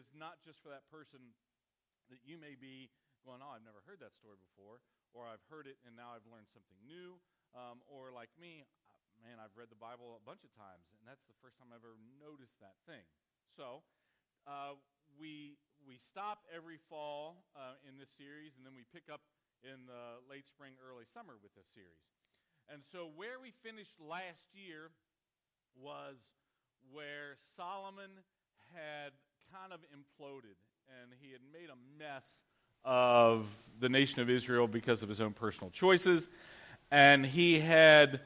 is not just for that person that you may be going, oh, I've never heard that story before, or I've heard it and now I've learned something new, um, or like me, uh, man, I've read the Bible a bunch of times, and that's the first time I've ever noticed that thing. So, uh, we we stop every fall uh, in this series, and then we pick up in the late spring, early summer with this series. And so, where we finished last year was where Solomon had kind of imploded, and he had made a mess of the nation of Israel because of his own personal choices, and he had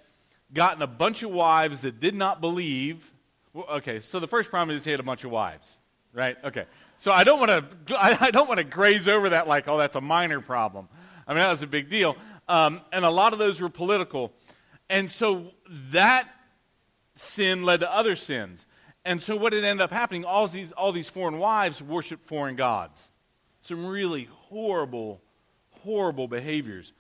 gotten a bunch of wives that did not believe. Well, okay, so the first problem is he had a bunch of wives right? Okay. So I don't want to I don't want to graze over that like, oh, that's a minor problem. I mean, that was a big deal. Um, and a lot of those were political. And so that sin led to other sins. And so what had ended up happening, all these, all these foreign wives worshiped foreign gods. Some really horrible, horrible behaviors.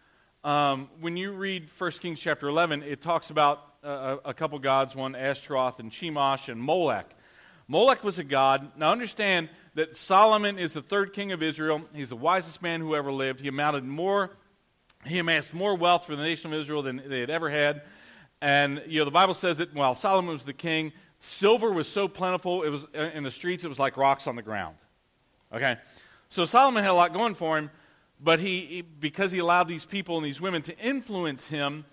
Um, when you read 1 Kings chapter 11, it talks about a couple gods, one Ashtaroth and Chemosh and Molech. Molech was a god. Now understand that Solomon is the third king of Israel. He's the wisest man who ever lived. He amounted more, he amassed more wealth for the nation of Israel than they had ever had. And you know, the Bible says that while Solomon was the king, silver was so plentiful, it was in the streets, it was like rocks on the ground. Okay? So Solomon had a lot going for him, but he, because he allowed these people and these women to influence him,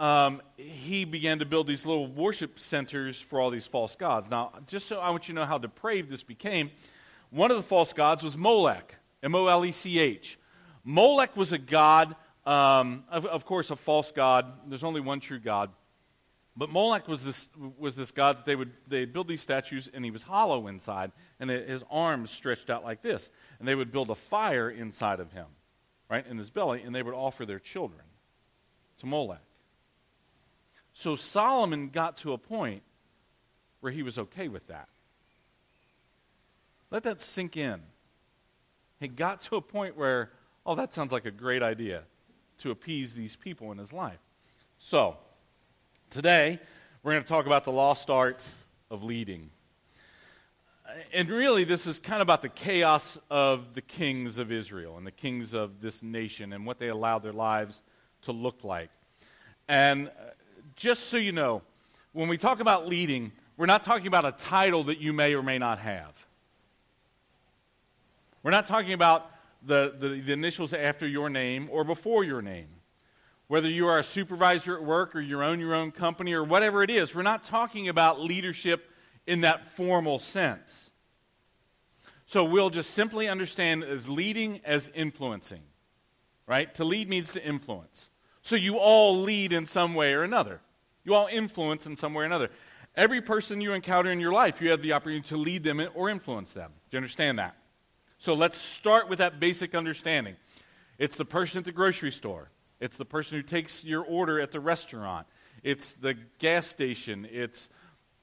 um, he began to build these little worship centers for all these false gods. Now, just so I want you to know how depraved this became, one of the false gods was Molech, M O L E C H. Molech was a god, um, of, of, course, a false god. There's only one true God. But Molech was this, was this god that they would they build these statues, and he was hollow inside, and his arms stretched out like this. And they would build a fire inside of him, right, in his belly, and they would offer their children to Molech. So Solomon got to a point where he was okay with that. Let that sink in. He got to a point where, oh, that sounds like a great idea to appease these people in his life. So, today, we're going to talk about the lost art of leading. And really, this is kind of about the chaos of the kings of Israel and the kings of this nation and what they allowed their lives to look like. And uh, just so you know, when we talk about leading, we're not talking about a title that you may or may not have. We're not talking about the, the, the, initials after your name or before your name. Whether you are a supervisor at work or you own your own company or whatever it is, we're not talking about leadership in that formal sense. So we'll just simply understand as leading as influencing. Right? To lead means to influence. So you all lead in some way or another. You all influence in some way or another. Every person you encounter in your life, you have the opportunity to lead them or influence them. Do you understand that? So let's start with that basic understanding. It's the person at the grocery store, it's the person who takes your order at the restaurant, it's the gas station, it's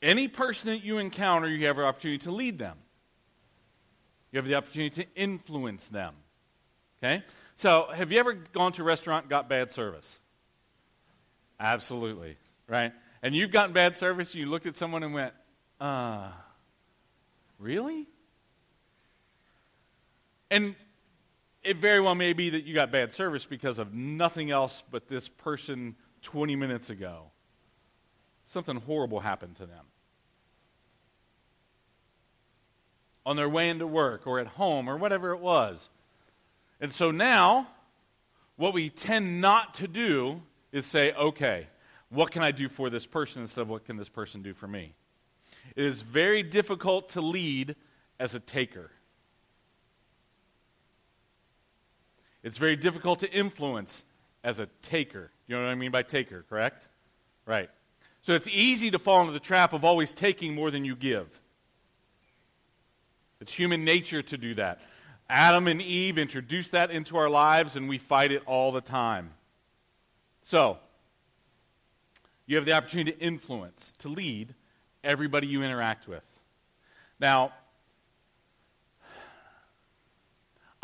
any person that you encounter, you have an opportunity to lead them. You have the opportunity to influence them. Okay? So, have you ever gone to a restaurant and got bad service? Absolutely right? And you've gotten bad service, you looked at someone and went, uh, really? And it very well may be that you got bad service because of nothing else but this person 20 minutes ago. Something horrible happened to them. On their way into work or at home or whatever it was. And so now, what we tend not to do is say, okay, what can I do for this person instead of what can this person do for me? It is very difficult to lead as a taker. It's very difficult to influence as a taker. You know what I mean by taker, correct? Right. So it's easy to fall into the trap of always taking more than you give. It's human nature to do that. Adam and Eve introduced that into our lives, and we fight it all the time. So, you have the opportunity to influence, to lead everybody you interact with. Now,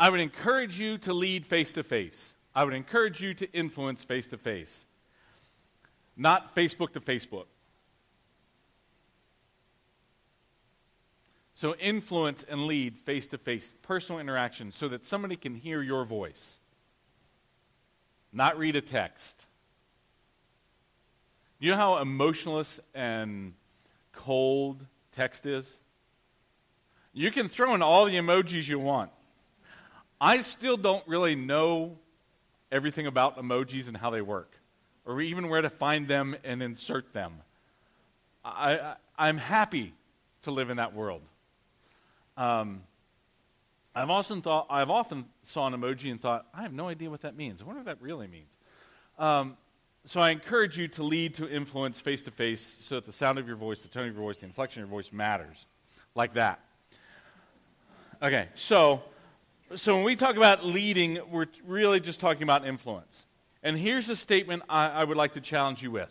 I would encourage you to lead face to face. I would encourage you to influence face to face, not Facebook to Facebook. So, influence and lead face to face, personal interaction, so that somebody can hear your voice, not read a text. You know how emotionless and cold text is? You can throw in all the emojis you want. I still don't really know everything about emojis and how they work, or even where to find them and insert them. I, I, am happy to live in that world. Um, I've often thought I've often saw an emoji and thought I have no idea what that means. I wonder what that really means. Um, so I encourage you to lead to influence face to face, so that the sound of your voice, the tone of your voice, the inflection of your voice matters, like that. Okay, so so when we talk about leading, we're really just talking about influence. And here's a statement I, I would like to challenge you with: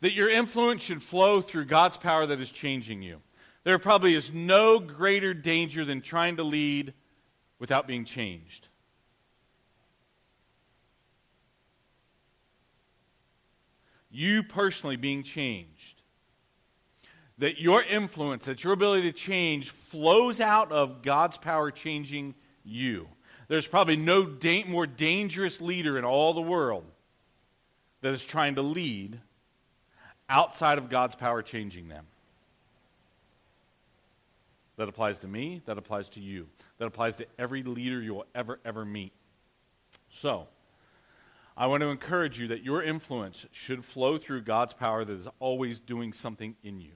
that your influence should flow through God's power that is changing you. There probably is no greater danger than trying to lead without being changed. You personally being changed. That your influence, that your ability to change flows out of God's power changing you. There's probably no da- more dangerous leader in all the world that is trying to lead outside of God's power changing them. That applies to me, that applies to you, that applies to every leader you will ever, ever meet. So, I want to encourage you that your influence should flow through God's power that is always doing something in you.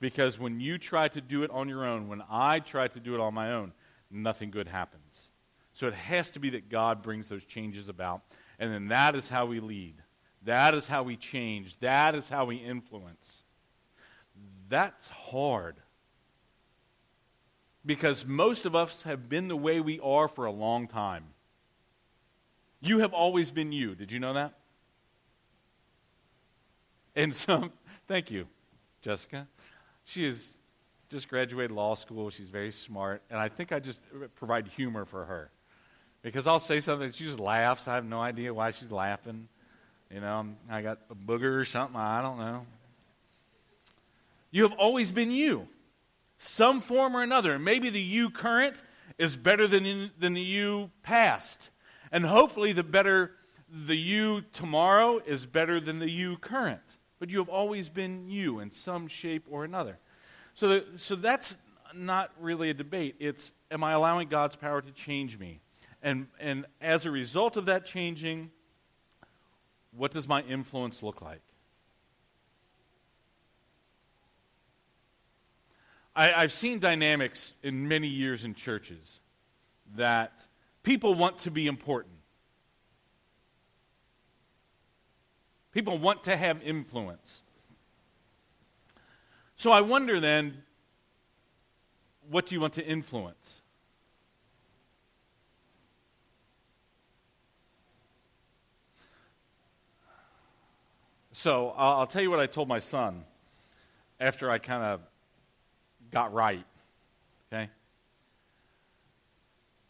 Because when you try to do it on your own, when I try to do it on my own, nothing good happens. So it has to be that God brings those changes about. And then that is how we lead. That is how we change. That is how we influence. That's hard because most of us have been the way we are for a long time. You have always been you. Did you know that? And some, thank you, Jessica. She has just graduated law school. She's very smart. And I think I just provide humor for her. Because I'll say something and she just laughs. I have no idea why she's laughing. You know, I got a booger or something. I don't know. You have always been you some form or another. Maybe the you current is better than, than the you past. And hopefully, the better the you tomorrow is better than the you current. But you have always been you in some shape or another. So, the, so that's not really a debate. It's, am I allowing God's power to change me? And, and as a result of that changing, what does my influence look like? I, have seen dynamics in many years in churches that people want to be important. People want to have influence. So I wonder then, what do you want to influence? So I'll, tell you what I told my son after I kind of got right. Okay?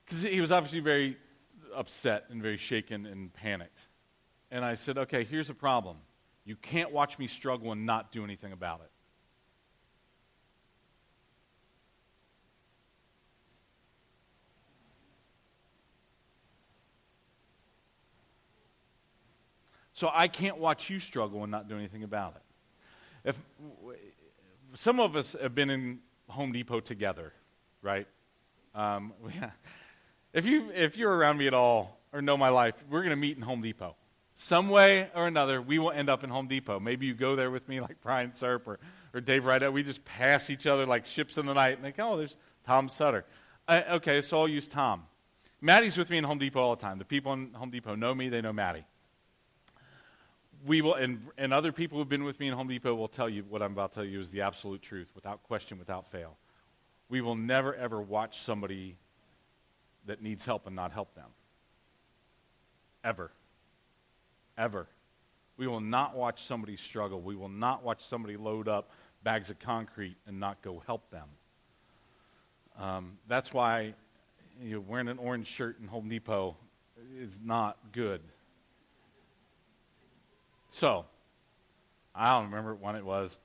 Because he was obviously very upset and very shaken and panicked. And I said, okay, here's the problem. You can't watch me struggle and not do anything about it. So I can't watch you struggle and not do anything about it. If some of us have been in Home Depot together, right? Um, if you if you're around me at all or know my life, we're going to meet in Home Depot. Some way or another, we will end up in Home Depot. Maybe you go there with me, like Brian Serp or, or Dave Rideout. We just pass each other like ships in the night, and go, "Oh, there's Tom Sutter." Uh, okay, so I'll use Tom. Maddie's with me in Home Depot all the time. The people in Home Depot know me; they know Maddie we will, and, and other people who've been with me in Home Depot will tell you what I'm about to tell you is the absolute truth, without question, without fail. We will never, ever watch somebody that needs help and not help them. Ever. Ever. We will not watch somebody struggle. We will not watch somebody load up bags of concrete and not go help them. Um, that's why you know, wearing an orange shirt in Home Depot is not good. So, I don't remember when it was.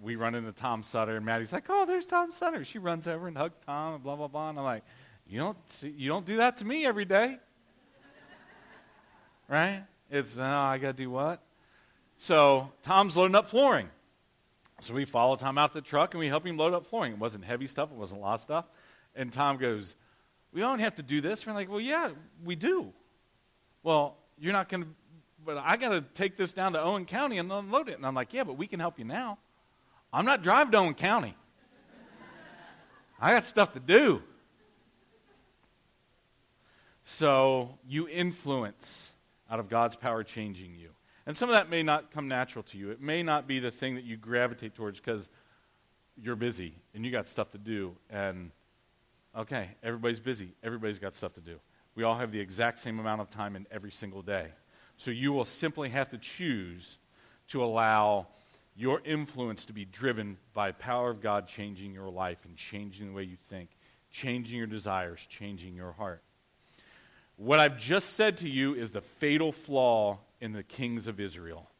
we run into Tom Sutter, and Maddie's like, "Oh, there's Tom Sutter." She runs over and hugs Tom, and blah blah blah. And I'm like, "You don't see, you don't do that to me every day, right?" It's oh, I got to do what? So Tom's loading up flooring. So we follow Tom out the truck and we help him load up flooring. It wasn't heavy stuff, it wasn't a lot of stuff. And Tom goes, We don't have to do this. We're like, Well, yeah, we do. Well, you're not going to, but I got to take this down to Owen County and unload it. And I'm like, Yeah, but we can help you now. I'm not driving to Owen County. I got stuff to do. So you influence out of God's power changing you. And some of that may not come natural to you. It may not be the thing that you gravitate towards because you're busy and you got stuff to do. And okay, everybody's busy. Everybody's got stuff to do. We all have the exact same amount of time in every single day. So you will simply have to choose to allow your influence to be driven by power of God changing your life and changing the way you think, changing your desires, changing your heart. What I've just said to you is the fatal flaw in the kings of Israel.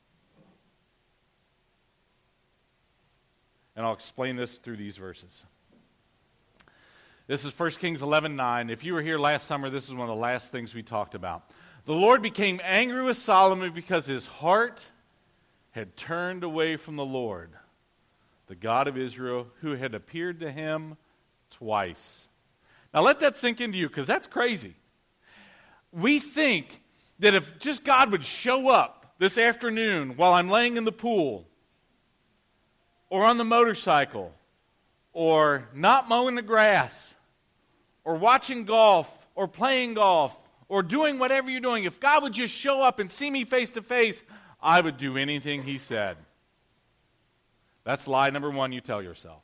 And I'll explain this through these verses. This is 1 Kings 11 9. If you were here last summer, this is one of the last things we talked about. The Lord became angry with Solomon because his heart had turned away from the Lord, the God of Israel, who had appeared to him twice. Now let that sink into you because that's crazy. We think that if just God would show up this afternoon while I'm laying in the pool or on the motorcycle or not mowing the grass or watching golf or playing golf or doing whatever you're doing, if God would just show up and see me face to face, I would do anything He said. That's lie number one you tell yourself.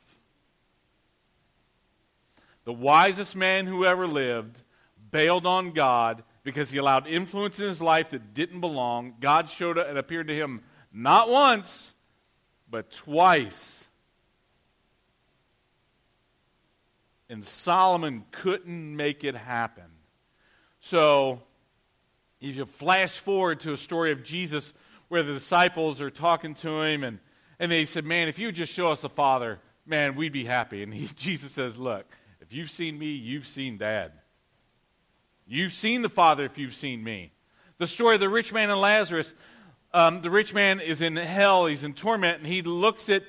The wisest man who ever lived bailed on God because he allowed influence in his life that didn't belong. God showed up and appeared to him not once, but twice. And Solomon couldn't make it happen. So, if you flash forward to a story of Jesus where the disciples are talking to him and, and they said, Man, if you would just show us the Father, man, we'd be happy. And he, Jesus says, Look, if you've seen me, you've seen Dad. You've seen the Father if you've seen me. The story of the rich man and Lazarus. Um, the rich man is in hell, he's in torment, and he looks at,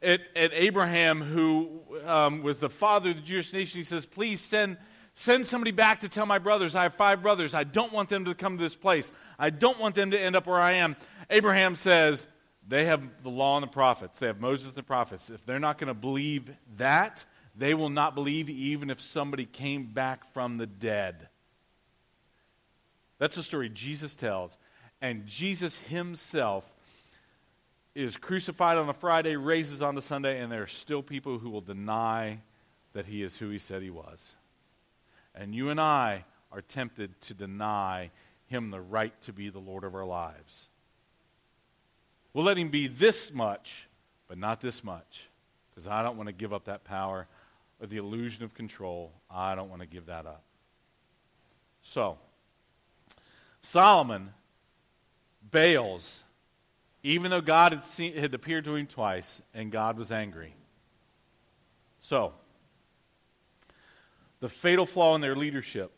at, at Abraham, who um, was the father of the Jewish nation. He says, Please send, send somebody back to tell my brothers. I have five brothers. I don't want them to come to this place. I don't want them to end up where I am. Abraham says, They have the law and the prophets, they have Moses and the prophets. If they're not going to believe that, they will not believe even if somebody came back from the dead. That's the story Jesus tells. And Jesus himself is crucified on a Friday, raises on the Sunday, and there are still people who will deny that he is who he said he was. And you and I are tempted to deny him the right to be the Lord of our lives. We'll let him be this much, but not this much, because I don't want to give up that power or the illusion of control. I don't want to give that up. So, Solomon bails, even though God had, seen, had appeared to him twice, and God was angry. So, the fatal flaw in their leadership.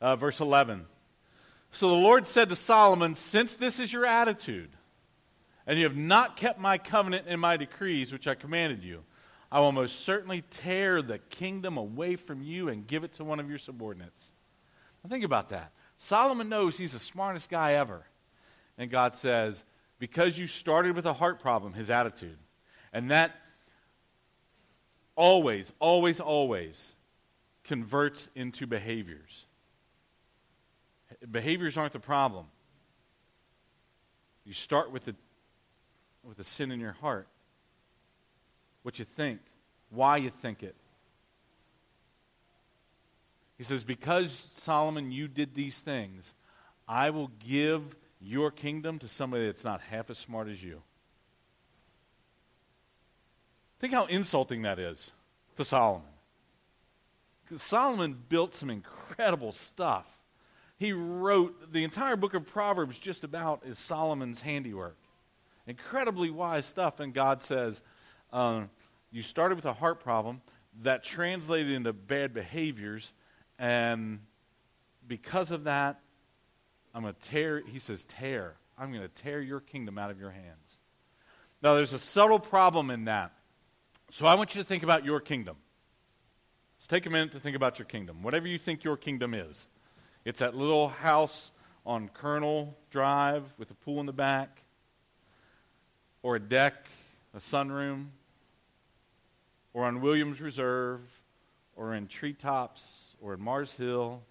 Uh, verse 11. So the Lord said to Solomon, Since this is your attitude, and you have not kept my covenant and my decrees, which I commanded you, I will most certainly tear the kingdom away from you and give it to one of your subordinates. Now think about that. Solomon knows he's the smartest guy ever. And God says, because you started with a heart problem, his attitude, and that always, always, always converts into behaviors. Behaviors aren't the problem. You start with the, with the sin in your heart, what you think, why you think it, he says, Because, Solomon, you did these things, I will give your kingdom to somebody that's not half as smart as you. Think how insulting that is to Solomon. Solomon built some incredible stuff. He wrote the entire book of Proverbs just about is Solomon's handiwork. Incredibly wise stuff. And God says, um, You started with a heart problem that translated into bad behaviors. And because of that, I'm going to tear, he says, tear. I'm going to tear your kingdom out of your hands. Now, there's a subtle problem in that. So I want you to think about your kingdom. Let's take a minute to think about your kingdom. Whatever you think your kingdom is. It's that little house on Colonel Drive with a pool in the back, or a deck, a sunroom, or on Williams Reserve, or in treetops, or in Mars Hill.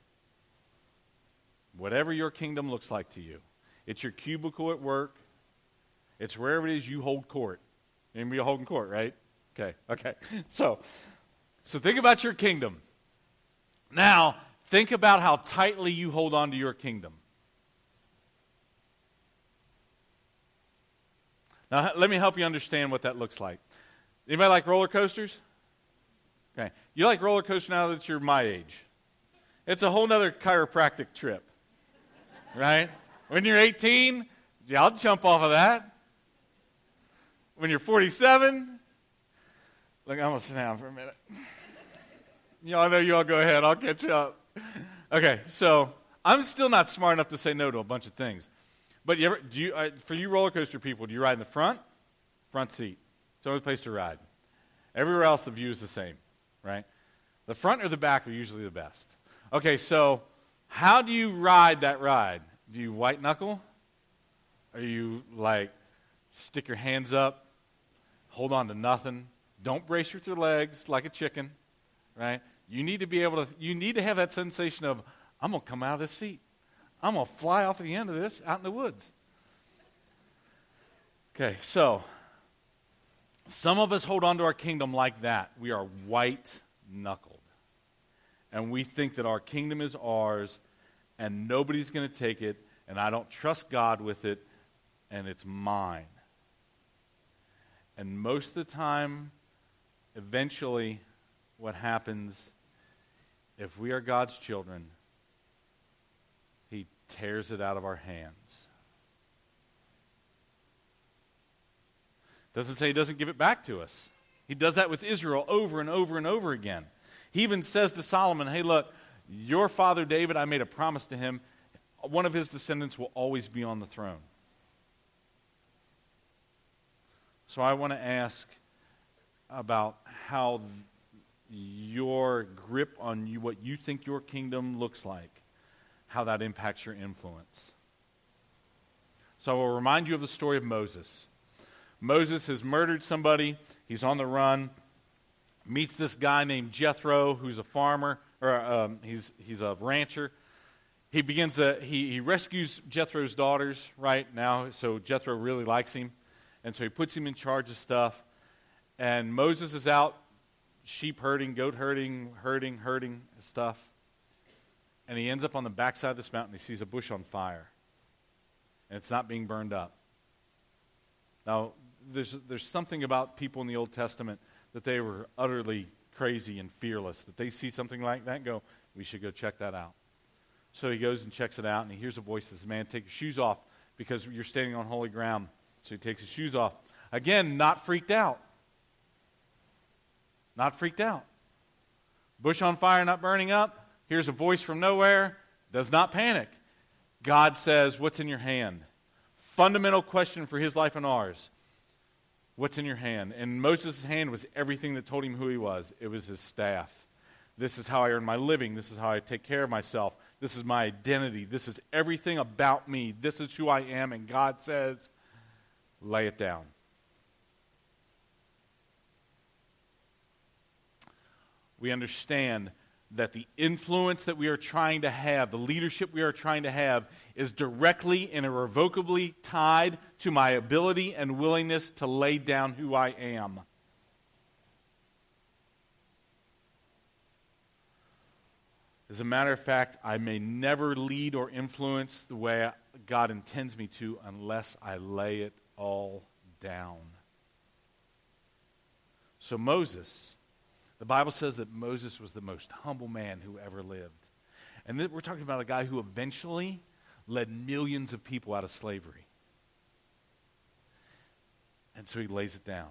Whatever your kingdom looks like to you. It's your cubicle at work. It's wherever it is you hold court. Anybody holding court, right? Okay, okay. So, so think about your kingdom. Now, think about how tightly you hold on to your kingdom. Now, let me help you understand what that looks like. Anybody like roller coasters? Okay. You like roller coasters now that you're my age. It's a whole other chiropractic trip, right? When you're 18, yeah, I'll jump off of that. When you're 47, look, I'm going to sit down for a minute. Y'all know you all go ahead. I'll catch up. Okay, so I'm still not smart enough to say no to a bunch of things. But you ever, do you, for you roller coaster people, do you ride in the front? Front seat. It's the only place to ride. Everywhere else, the view is the same, right? The front or the back are usually the best. Okay, so how do you ride that ride? Do you white knuckle? Are you like stick your hands up, hold on to nothing? Don't brace with your legs like a chicken, right? You need to be able to, you need to have that sensation of, I'm going to come out of this seat. I'm going to fly off the end of this out in the woods. Okay, so some of us hold on to our kingdom like that. We are white knuckled. And we think that our kingdom is ours and nobody's going to take it, and I don't trust God with it, and it's mine. And most of the time, eventually, what happens if we are God's children, He tears it out of our hands. Doesn't say He doesn't give it back to us. He does that with Israel over and over and over again. He even says to Solomon, Hey, look, your father David, I made a promise to him. One of his descendants will always be on the throne. So I want to ask about how your grip on you, what you think your kingdom looks like, how that impacts your influence. So I will remind you of the story of Moses. Moses has murdered somebody, he's on the run, meets this guy named Jethro, who's a farmer or um, he's, he's a rancher. He begins to, he, he rescues Jethro's daughters right now, so Jethro really likes him. And so he puts him in charge of stuff. And Moses is out sheep herding, goat herding, herding, herding stuff. And he ends up on the backside of this mountain. He sees a bush on fire. And it's not being burned up. Now, there's, there's something about people in the Old Testament that they were utterly crazy and fearless that they see something like that and go, we should go check that out. So he goes and checks it out, and he hears a voice that says, Man, take your shoes off because you're standing on holy ground. So he takes his shoes off. Again, not freaked out. Not freaked out. Bush on fire, not burning up. Here's a voice from nowhere. Does not panic. God says, What's in your hand? Fundamental question for his life and ours. What's in your hand? And Moses' hand was everything that told him who he was. It was his staff. This is how I earn my living. This is how I take care of myself. This is my identity. This is everything about me. This is who I am. And God says, lay it down. We understand that the influence that we are trying to have, the leadership we are trying to have, is directly and irrevocably tied to my ability and willingness to lay down who I am. As a matter of fact, I may never lead or influence the way God intends me to unless I lay it all down. So, Moses the Bible says that Moses was the most humble man who ever lived. And we're talking about a guy who eventually led millions of people out of slavery. And so he lays it down.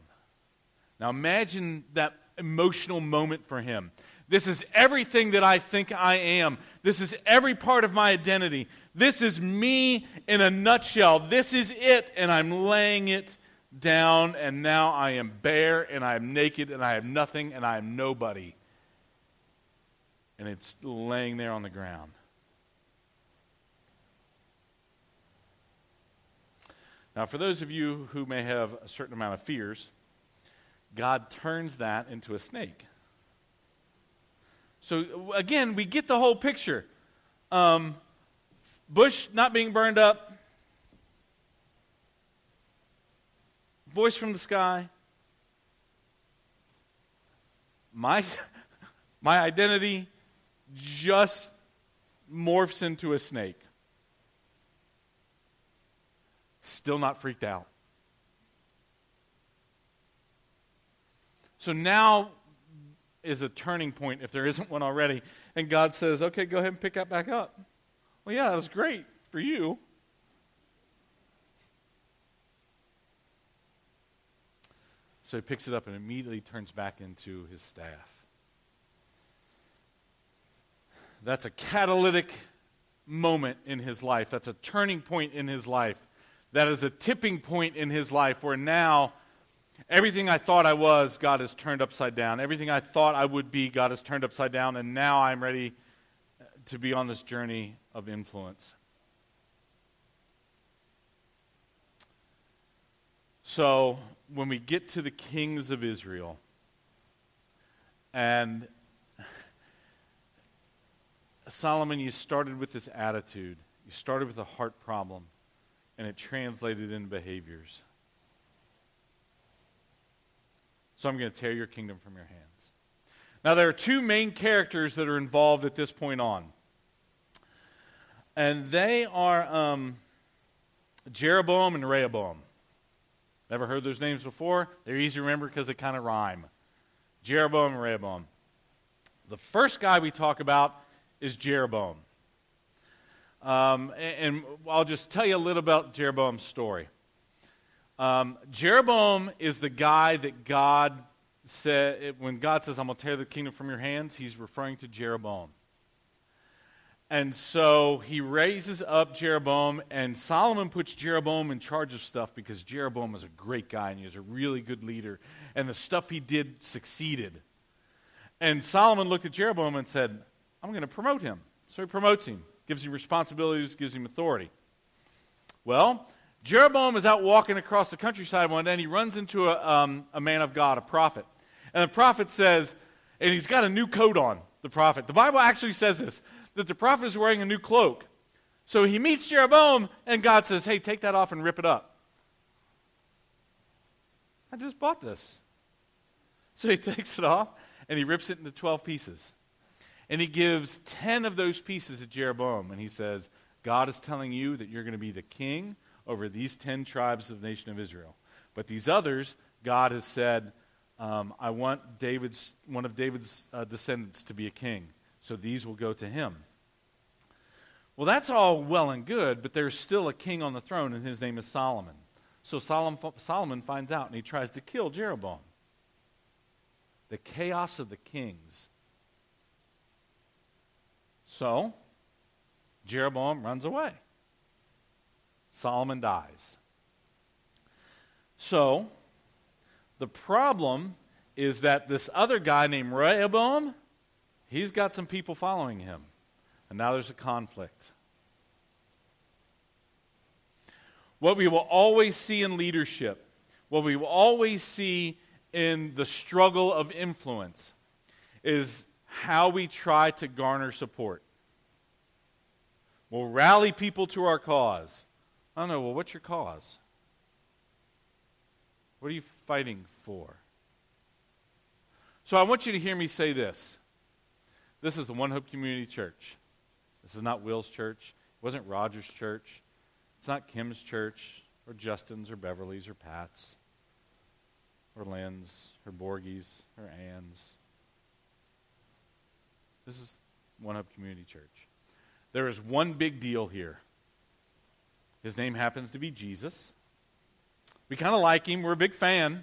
Now imagine that emotional moment for him. This is everything that I think I am. This is every part of my identity. This is me in a nutshell. This is it, and I'm laying it down, and now I am bare, and I am naked, and I have nothing, and I am nobody. And it's laying there on the ground. Now, for those of you who may have a certain amount of fears, God turns that into a snake. So, again, we get the whole picture. Um, bush not being burned up, voice from the sky. My, my identity just morphs into a snake. Still not freaked out. So now is a turning point if there isn't one already. And God says, okay, go ahead and pick that back up. Well, yeah, that was great for you. So he picks it up and immediately turns back into his staff. That's a catalytic moment in his life. That's a turning point in his life. That is a tipping point in his life where now everything I thought I was, God has turned upside down. Everything I thought I would be, God has turned upside down. And now I'm ready to be on this journey of influence. So, when we get to the kings of Israel, and Solomon, you started with this attitude, you started with a heart problem and it translated into behaviors. So I'm going to tear your kingdom from your hands. Now, there are two main characters that are involved at this point on. And they are um, Jeroboam and Rehoboam. Never heard those names before? They're easy to remember because they kind of rhyme. Jeroboam and Rehoboam. The first guy we talk about is Jeroboam. Um, and, and, I'll just tell you a little about Jeroboam's story. Um, Jeroboam is the guy that God said, when God says, I'm going to tear the kingdom from your hands, he's referring to Jeroboam. And so he raises up Jeroboam, and Solomon puts Jeroboam in charge of stuff because Jeroboam was a great guy and he was a really good leader. And the stuff he did succeeded. And Solomon looked at Jeroboam and said, I'm going to promote him. So he promotes him gives him responsibilities, gives him authority. Well, Jeroboam is out walking across the countryside one day and he runs into a, um, a man of God, a prophet. And the prophet says, and he's got a new coat on, the prophet. The Bible actually says this that the prophet is wearing a new cloak. So he meets Jeroboam and God says, Hey, take that off and rip it up. I just bought this. So he takes it off and he rips it into 12 pieces. And he gives 10 of those pieces to Jeroboam. And he says, God is telling you that you're going to be the king over these 10 tribes of the nation of Israel. But these others, God has said, um, I want David's, one of David's uh, descendants to be a king. So these will go to him. Well, that's all well and good, but there's still a king on the throne, and his name is Solomon. So Solomon, finds out, and he tries to kill Jeroboam. The chaos of the kings so, Jeroboam runs away. Solomon dies. So, the problem is that this other guy named Rehoboam, he's got some people following him. And now there's a conflict. What we will always see in leadership, what we will always see in the struggle of influence, is how we try to garner support. We'll rally people to our cause. I don't know, well, what's your cause? What are you fighting for? So I want you to hear me say this. This is the One Hope Community Church. This is not Will's church. It wasn't Roger's church. It's not Kim's church or Justin's or Beverly's or Pat's or Lynn's or Borgie's or Ann's. This is One Hope Community Church. There is one big deal here. His name happens to be Jesus. We kind of like him. We're a big fan.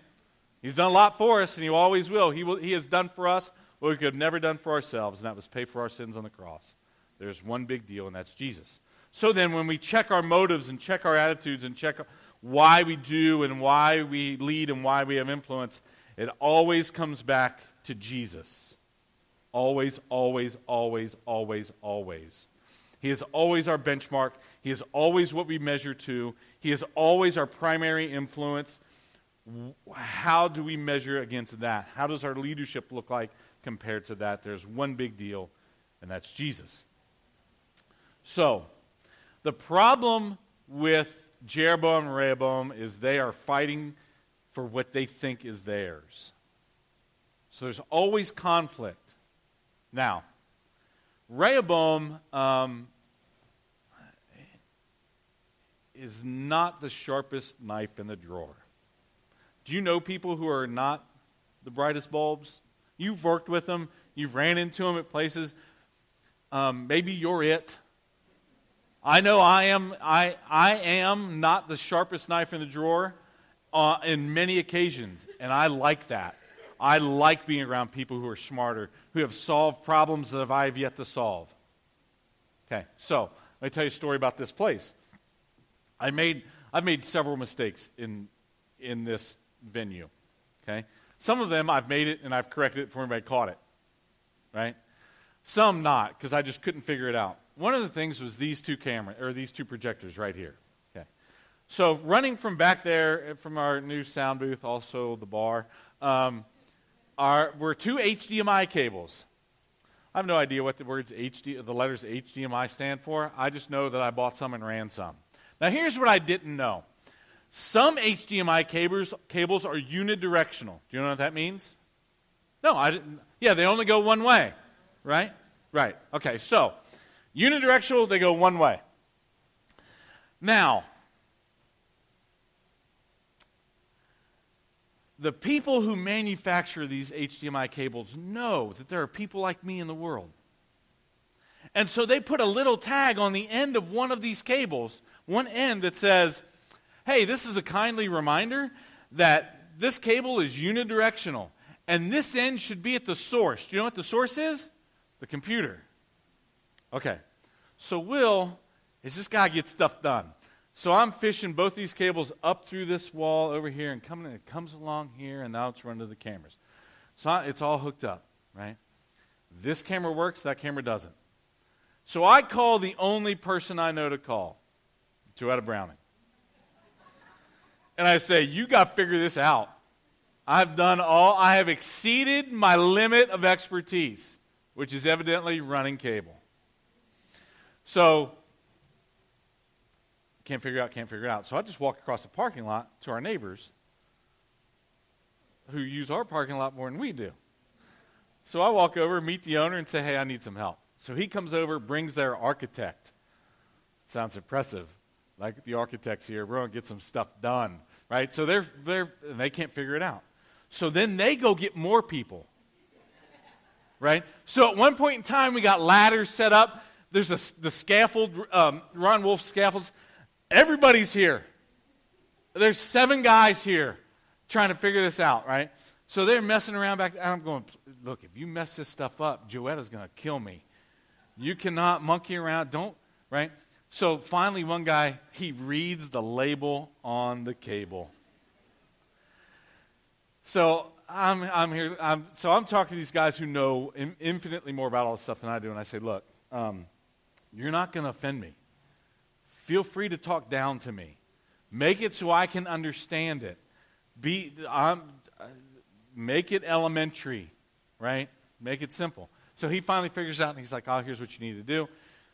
He's done a lot for us, and he always will. He, will. he has done for us what we could have never done for ourselves, and that was pay for our sins on the cross. There's one big deal, and that's Jesus. So then, when we check our motives and check our attitudes and check why we do and why we lead and why we have influence, it always comes back to Jesus. Always, always, always, always, always. He is always our benchmark. He is always what we measure to. He is always our primary influence. How do we measure against that? How does our leadership look like compared to that? There's one big deal, and that's Jesus. So, the problem with Jeroboam and Rehoboam is they are fighting for what they think is theirs. So there's always conflict. Now, Rehoboam um, is not the sharpest knife in the drawer. Do you know people who are not the brightest bulbs? You've worked with them, you've ran into them at places. Um, maybe you're it. I know I am. I I am not the sharpest knife in the drawer, uh, in many occasions, and I like that. I like being around people who are smarter, who have solved problems that I have yet to solve. Okay, so let me tell you a story about this place. I made I've made several mistakes in in this venue. Okay, some of them I've made it and I've corrected it before anybody caught it. Right, some not because I just couldn't figure it out. One of the things was these two cameras or these two projectors right here. Okay, so running from back there eh, from our new sound booth, also the bar, um, are were two HDMI cables. I have no idea what the words HD, the letters HDMI stand for. I just know that I bought some and ran some. Now, here's what I didn't know. Some HDMI cables, cables are unidirectional. Do you know what that means? No, I didn't. Yeah, they only go one way, right? Right. Okay, so unidirectional, they go one way. Now, the people who manufacture these HDMI cables know that there are people like me in the world. And so they put a little tag on the end of one of these cables, one end that says, hey, this is a kindly reminder that this cable is unidirectional and this end should be at the source. Do you know what the source is? The computer. Okay. So Will is this guy gets stuff done. So I'm fishing both these cables up through this wall over here and coming it comes along here and now it's run to the cameras. So it's all hooked up, right? This camera works, that camera doesn't. So I call the only person I know to call, Joetta Browning. And I say, You got to figure this out. I've done all, I have exceeded my limit of expertise, which is evidently running cable. So, can't figure out, can't figure it out. So I just walk across the parking lot to our neighbors who use our parking lot more than we do. So I walk over, meet the owner, and say, Hey, I need some help. So he comes over, brings their architect. Sounds impressive. Like the architects here, we're going to get some stuff done, right? So they're, they're, they can't figure it out. So then they go get more people, right? So at one point in time, we got ladders set up. There's a, the scaffold, um, Ron Wolf scaffolds. Everybody's here. There's seven guys here trying to figure this out, right? So they're messing around back. I'm going, look, if you mess this stuff up, Joetta's going to kill me. You cannot monkey around. Don't, right? So finally, one guy, he reads the label on the cable. So I'm, I'm here. I'm, so I'm talking to these guys who know in, infinitely more about all this stuff than I do. And I say, look, um, you're not going to offend me. Feel free to talk down to me. Make it so I can understand it. Be, um, make it elementary, right? Make it simple. So he finally figures out, and he's like, "Oh, here's what you need to do."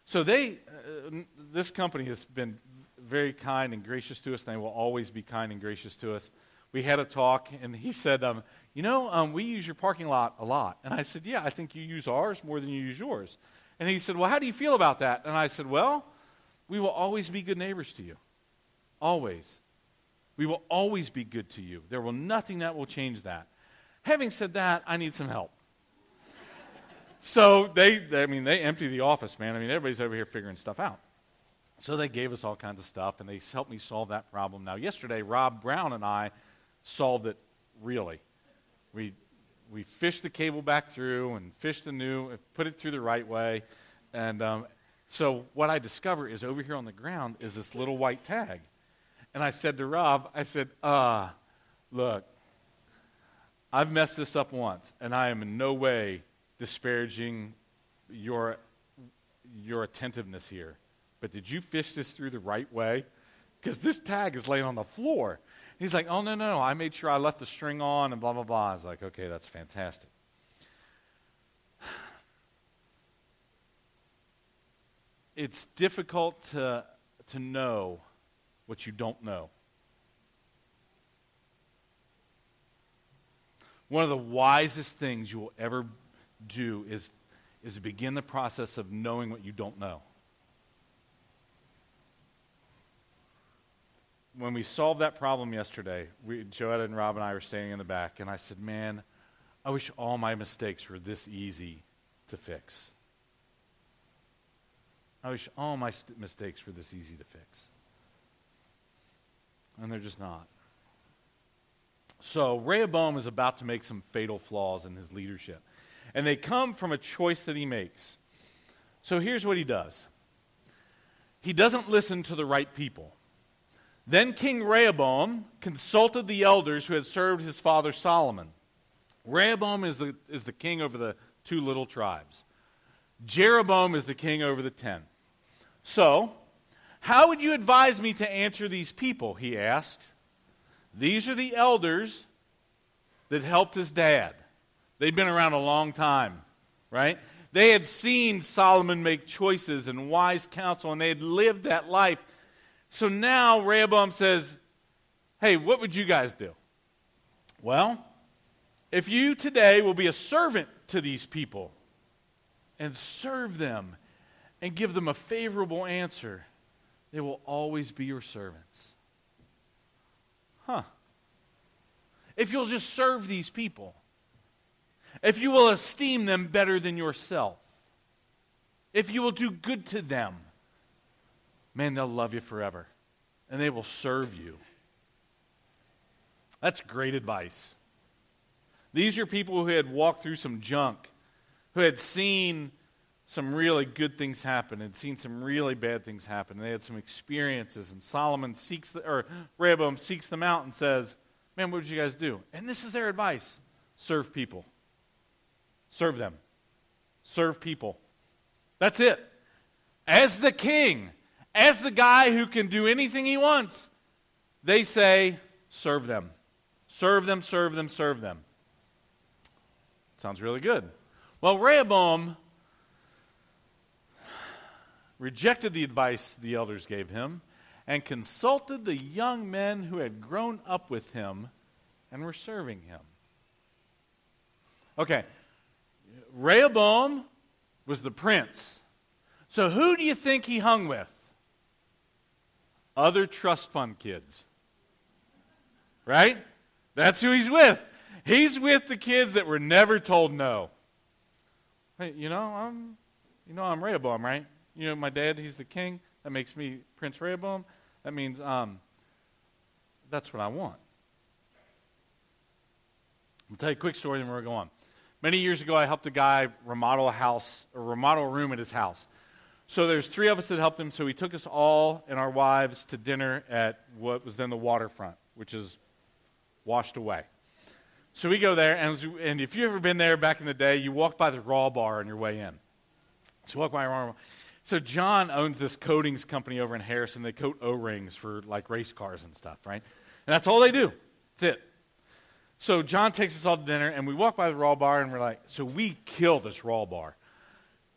So they, uh, this company has been very kind and gracious to us, and they will always be kind and gracious to us. We had a talk, and he said, um, "You know, um, we use your parking lot a lot." And I said, "Yeah, I think you use ours more than you use yours." And he said, "Well, how do you feel about that?" And I said, "Well, we will always be good neighbors to you, always. We will always be good to you. There will nothing that will change that." Having said that, I need some help so they, they, I mean, they empty the office, man. I mean, everybody's over here figuring stuff out. So they gave us all kinds of stuff, and they helped me solve that problem. Now, yesterday, Rob Brown and I solved it really. We, we fished the cable back through and fished the new, put it through the right way. And um, so what I discover is over here on the ground is this little white tag. And I said to Rob, I said, uh, look, I've messed this up once, and I am in no way disparaging your, your attentiveness here. But did you fish this through the right way? Because this tag is laying on the floor. He's like, oh, no, no, no. I made sure I left the string on and blah, blah, blah. I was like, okay, that's fantastic. It's difficult to, to know what you don't know. One of the wisest things you will ever do is, is to begin the process of knowing what you don't know. when we solved that problem yesterday, we, Joetta and Rob and I were standing in the back, and I said, Man, I wish all my mistakes were this easy to fix. I wish all my st- mistakes were this easy to fix. And they're just not. So, Rehoboam is about to make some fatal flaws in his leadership. And they come from a choice that he makes. So, here's what he does he doesn't listen to the right people. Then King Rehoboam consulted the elders who had served his father Solomon. Rehoboam is the, is the king over the two little tribes. Jeroboam is the king over the ten. So, how would you advise me to answer these people? He asked. These are the elders that helped his dad. They'd been around a long time, right? They had seen Solomon make choices and wise counsel, and they had lived that life. So now Rehoboam says, Hey, what would you guys do? Well, if you today will be a servant to these people and serve them and give them a favorable answer, they will always be your servants. Huh. If you'll just serve these people, if you will esteem them better than yourself, if you will do good to them, man, they'll love you forever and they will serve you. That's great advice. These are people who had walked through some junk, who had seen some really good things happen and seen some really bad things happen. They had some experiences. And Solomon seeks, the, or Rehoboam seeks them out and says, Man, what would you guys do? And this is their advice serve people. Serve them. Serve people. That's it. As the king, as the guy who can do anything he wants, they say, serve them. Serve them, serve them, serve them. Sounds really good. Well, Rehoboam rejected the advice the elders gave him and consulted the young men who had grown up with him and were serving him. Okay, Rehoboam was the prince. So who do you think he hung with? other trust fund kids. Right? That's who he's with. He's with the kids that were never told no. Hey, you know, I'm you know I'm Rehoboam, right? You know, my dad, he's the king. That makes me Prince Rehoboam. That means um, that's what I want. I'll tell you a quick story, then we're going to go on. Many years ago, I helped a guy remodel a house, or remodel a room at his house. So there's three of us that helped him. So he took us all and our wives to dinner at what was then the waterfront, which is washed away. So we go there, and, and if you've ever been there back in the day, you walk by the raw bar on your way in. So walk by raw bar. So John owns this coatings company over in Harrison. They coat O-rings for like race cars and stuff, right? And that's all they do. That's it. So John takes us all to dinner, and we walk by the raw bar, and we're like, so we kill this raw bar.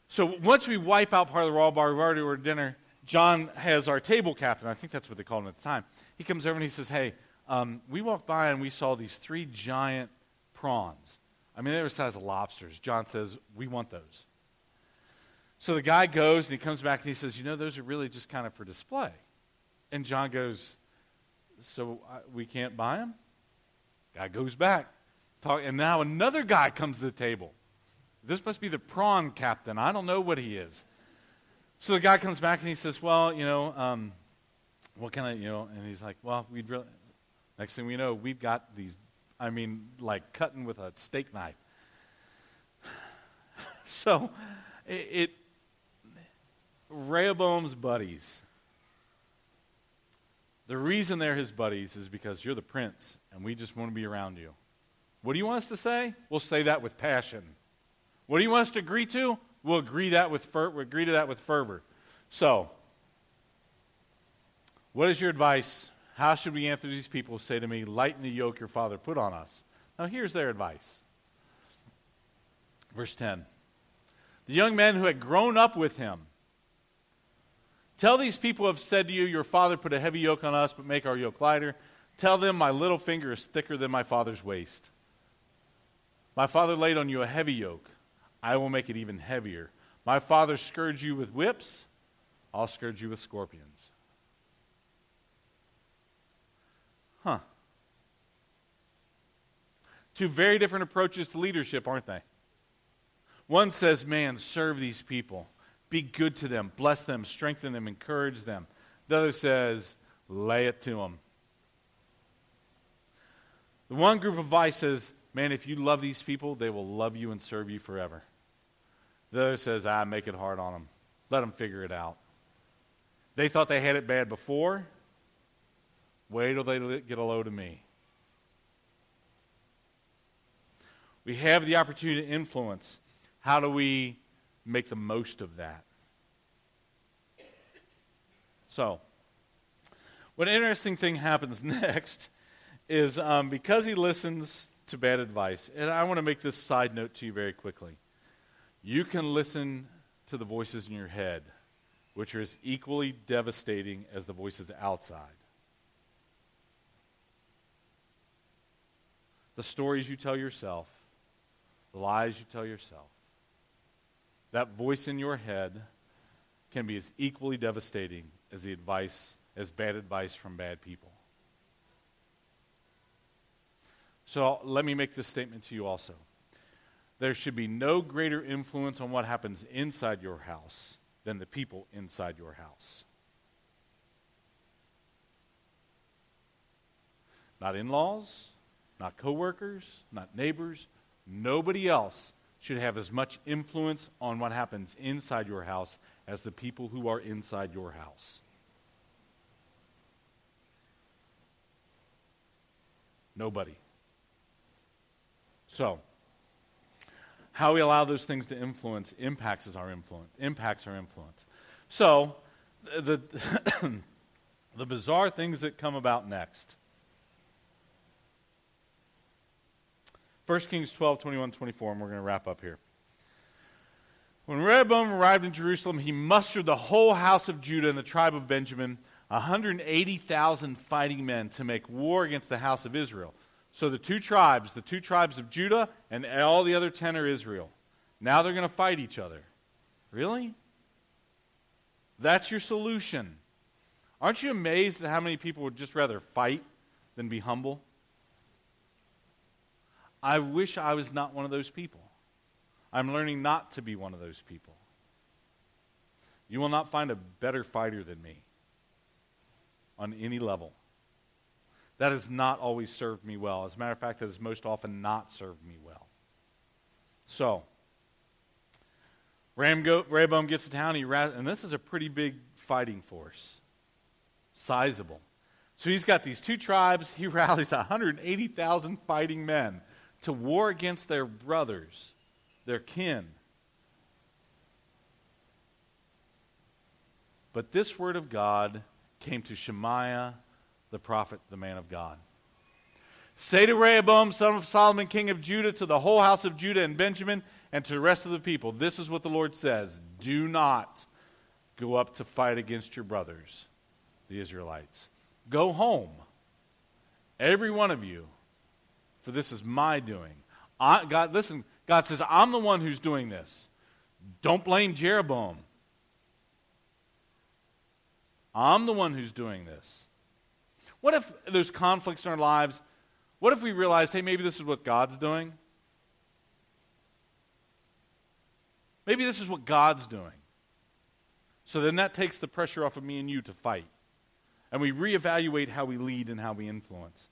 So once we wipe out part of the raw bar, we've already ordered dinner. John has our table captain. I think that's what they called him at the time. He comes over and he says, Hey, um, we walked by and we saw these three giant prawns. I mean, they were the size of lobsters. John says, We want those. So the guy goes and he comes back and he says, You know, those are really just kind of for display. And John goes, So uh, we can't buy them? Guy goes back. Talk, and now another guy comes to the table. This must be the prawn captain. I don't know what he is. So the guy comes back and he says, Well, you know, um, what can I, you know, and he's like, Well, we'd really, next thing we know, we've got these, I mean, like cutting with a steak knife. so it, it Rehoboam's buddies, the reason they're his buddies is because you're the prince and we just want to be around you. What do you want us to say? We'll say that with passion. What do you want us to agree to? We'll agree that with fer- we'll agree to that with fervor. So, what is your advice? How should we answer these people who say to me, Lighten the yoke your father put on us? Now, here's their advice. Verse 10 The young men who had grown up with him Tell these people who have said to you, Your father put a heavy yoke on us, but make our yoke lighter. Tell them, My little finger is thicker than my father's waist. My father laid on you a heavy yoke. I will make it even heavier. My father scourged you with whips. I'll scourge you with scorpions. Huh. Two very different approaches to leadership, aren't they? One says, Man, serve these people. Be good to them, bless them, strengthen them, encourage them. The other says, lay it to them. The one group of advice says, man, if you love these people, they will love you and serve you forever. The other says, ah, make it hard on them. Let them figure it out. They thought they had it bad before. Wait till they get a load of me. We have the opportunity to influence. How do we make the most of that. So, what interesting thing happens next is um, because he listens to bad advice, and I want to make this side note to you very quickly. You can listen to the voices in your head, which are as equally devastating as the voices outside. The stories you tell yourself, the lies you tell yourself that voice in your head can be as equally devastating as the advice, as bad advice from bad people. So let me make this statement to you also. There should be no greater influence on what happens inside your house than the people inside your house. Not in laws, not coworkers, not neighbors, nobody else should have as much influence on what happens inside your house as the people who are inside your house. Nobody. So, how we allow those things to influence impacts our influence. Impacts our influence. So, the the bizarre things that come about next. 1 Kings 12, 21, 24, and we're going to wrap up here. When Rehoboam arrived in Jerusalem, he mustered the whole house of Judah and the tribe of Benjamin, 180,000 fighting men, to make war against the house of Israel. So the two tribes, the two tribes of Judah and all the other 10 are Israel. Now they're going to fight each other. Really? That's your solution. Aren't you amazed at how many people would just rather fight than be humble? I wish I was not one of those people. I'm learning not to be one of those people. You will not find a better fighter than me on any level. That has not always served me well. As a matter of fact, that has most often not served me well. So, Rehoboam gets to town, he and this is a pretty big fighting force, sizable. So he's got these two tribes. He rallies 180,000 fighting men to war against their brothers, their kin. But this word of God came to Shemaiah, the prophet, the man of God. Say to Rehoboam, son of Solomon, king of Judah, to the whole house of Judah and Benjamin, and to the rest of the people, this is what the Lord says Do not go up to fight against your brothers, the Israelites. Go home, every one of you, for this is my doing. I, God, listen, God says, I'm the one who's doing this. Don't blame Jeroboam. I'm the one who's doing this. What if there's conflicts in our lives? What if we realized, hey, maybe this is what God's doing? Maybe this is what God's doing. So then that takes the pressure off of me and you to fight. And we reevaluate how we lead and how we influence.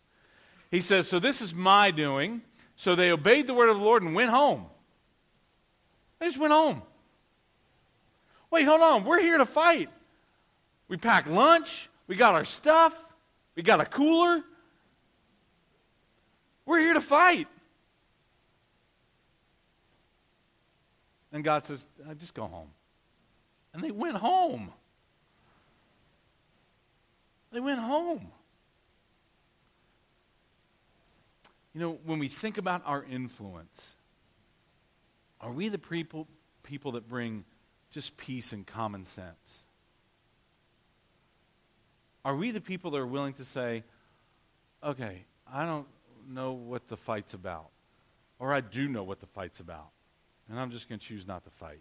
He says, So this is my doing. So they obeyed the word of the Lord and went home. They just went home. Wait, hold on. We're here to fight. We packed lunch. We got our stuff. We got a cooler. We're here to fight. And God says, uh, just go home. And they went home. They went home. You know, when we think about our influence, are we the people, people that bring just peace and common sense? Are we the people that are willing to say, okay, I don't know what the fight's about, or I do know what the fight's about, and I'm just going to choose not to fight?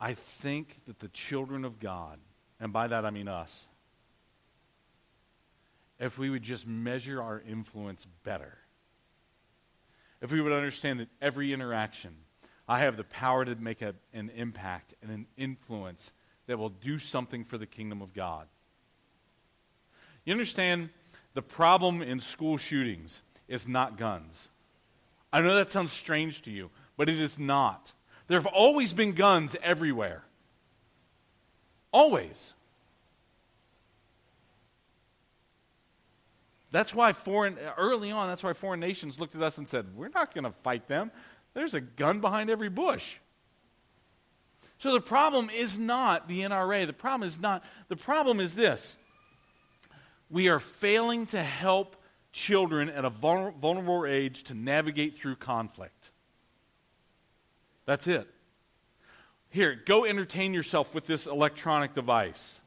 I think that the children of God, and by that I mean us, if we would just measure our influence better, if we would understand that every interaction, I have the power to make a, an impact and an influence that will do something for the kingdom of God. You understand the problem in school shootings is not guns. I know that sounds strange to you, but it is not. There have always been guns everywhere. Always. That's why foreign, early on, that's why foreign nations looked at us and said, We're not going to fight them. There's a gun behind every bush. So the problem is not the NRA. The problem is not, the problem is this. We are failing to help children at a vulnerable age to navigate through conflict. That's it. Here, go entertain yourself with this electronic device.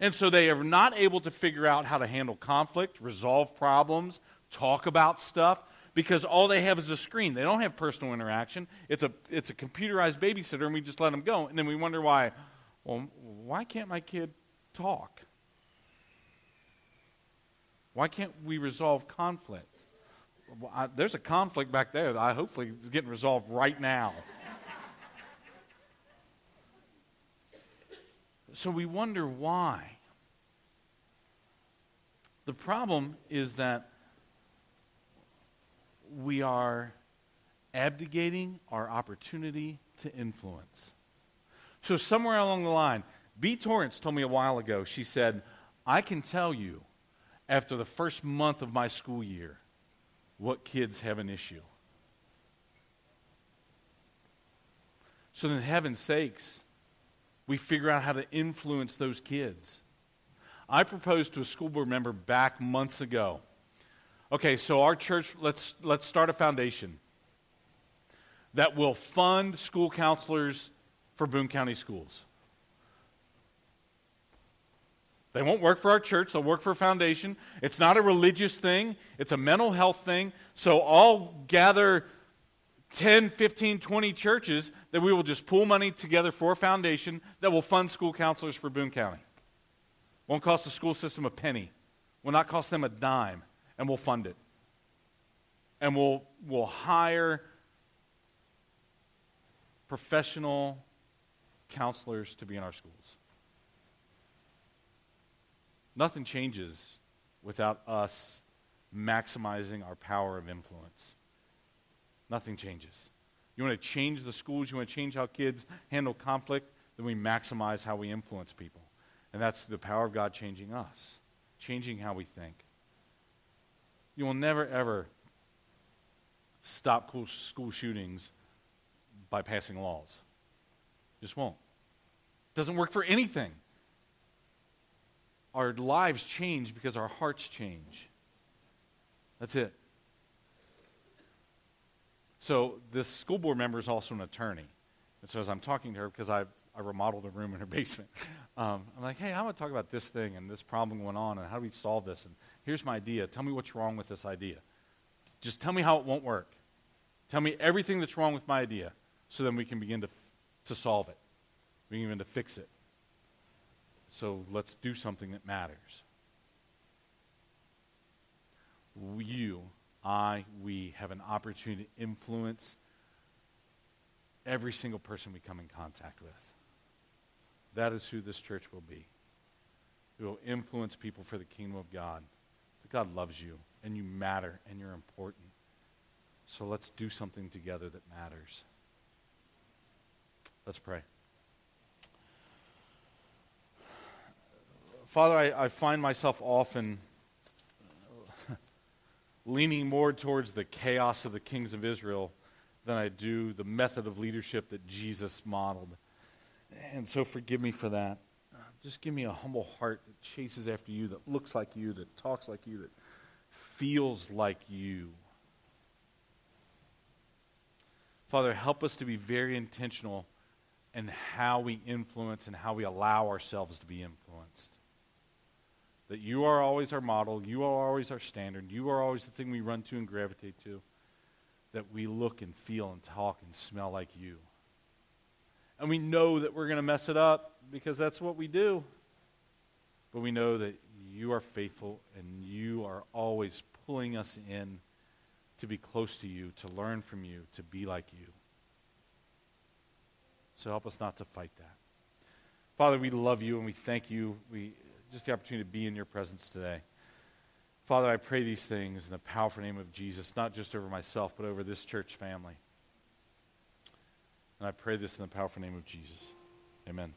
And so they are not able to figure out how to handle conflict, resolve problems, talk about stuff because all they have is a screen. They don't have personal interaction. It's a it's a computerized babysitter and we just let them go and then we wonder why well, why can't my kid talk? Why can't we resolve conflict? Well, I, there's a conflict back there that I hopefully is getting resolved right now. So we wonder why. The problem is that we are abdicating our opportunity to influence. So, somewhere along the line, B. Torrance told me a while ago, she said, I can tell you after the first month of my school year what kids have an issue. So, in heaven's sakes, we figure out how to influence those kids. I proposed to a school board member back months ago. Okay, so our church, let's, let's start a foundation that will fund school counselors for Boone County schools. They won't work for our church, they'll work for a foundation. It's not a religious thing, it's a mental health thing. So I'll gather 10, 15, 20 churches that we will just pool money together for a foundation that will fund school counselors for Boone County. Won't cost the school system a penny, will not cost them a dime, and we'll fund it. And we'll, we'll hire professional counselors to be in our schools. Nothing changes without us maximizing our power of influence. Nothing changes. You want to change the schools, you want to change how kids handle conflict, then we maximize how we influence people. And that's the power of God changing us, changing how we think. You will never, ever stop school shootings by passing laws. Just won't. Doesn't work for anything our lives change because our hearts change. That's it. So, this school board member is also an attorney. And so, as I'm talking to her, because I, I remodeled a room in her basement, um, I'm like, hey, I want to talk about this thing and this problem going on, and how do we solve this? And here's my idea. Tell me what's wrong with this idea. Just tell me how it won't work. Tell me everything that's wrong with my idea so then we can begin to, to solve it. We can begin to fix it. So let's do something that matters. You, I, we have an opportunity to influence every single person we come in contact with. That is who this church will be. We will influence people for the kingdom of God. That God loves you, and you matter, and you're important. So let's do something together that matters. Let's pray. Father, I, I find myself often leaning more towards the chaos of the kings of Israel than I do the method of leadership that Jesus modeled. And so forgive me for that. Just give me a humble heart that chases after you, that looks like you, that talks like you, that feels like you. Father, help us to be very intentional in how we influence and how we allow ourselves to be influenced. That you are always our model, you are always our standard, you are always the thing we run to and gravitate to. That we look and feel and talk and smell like you. And we know that we're going to mess it up because that's what we do. But we know that you are faithful and you are always pulling us in to be close to you, to learn from you, to be like you. So help us not to fight that. Father, we love you and we thank you. We just the opportunity to be in your presence today. Father, I pray these things in the powerful name of Jesus, not just over myself, but over this church family. And I pray this in the powerful name of Jesus. Amen.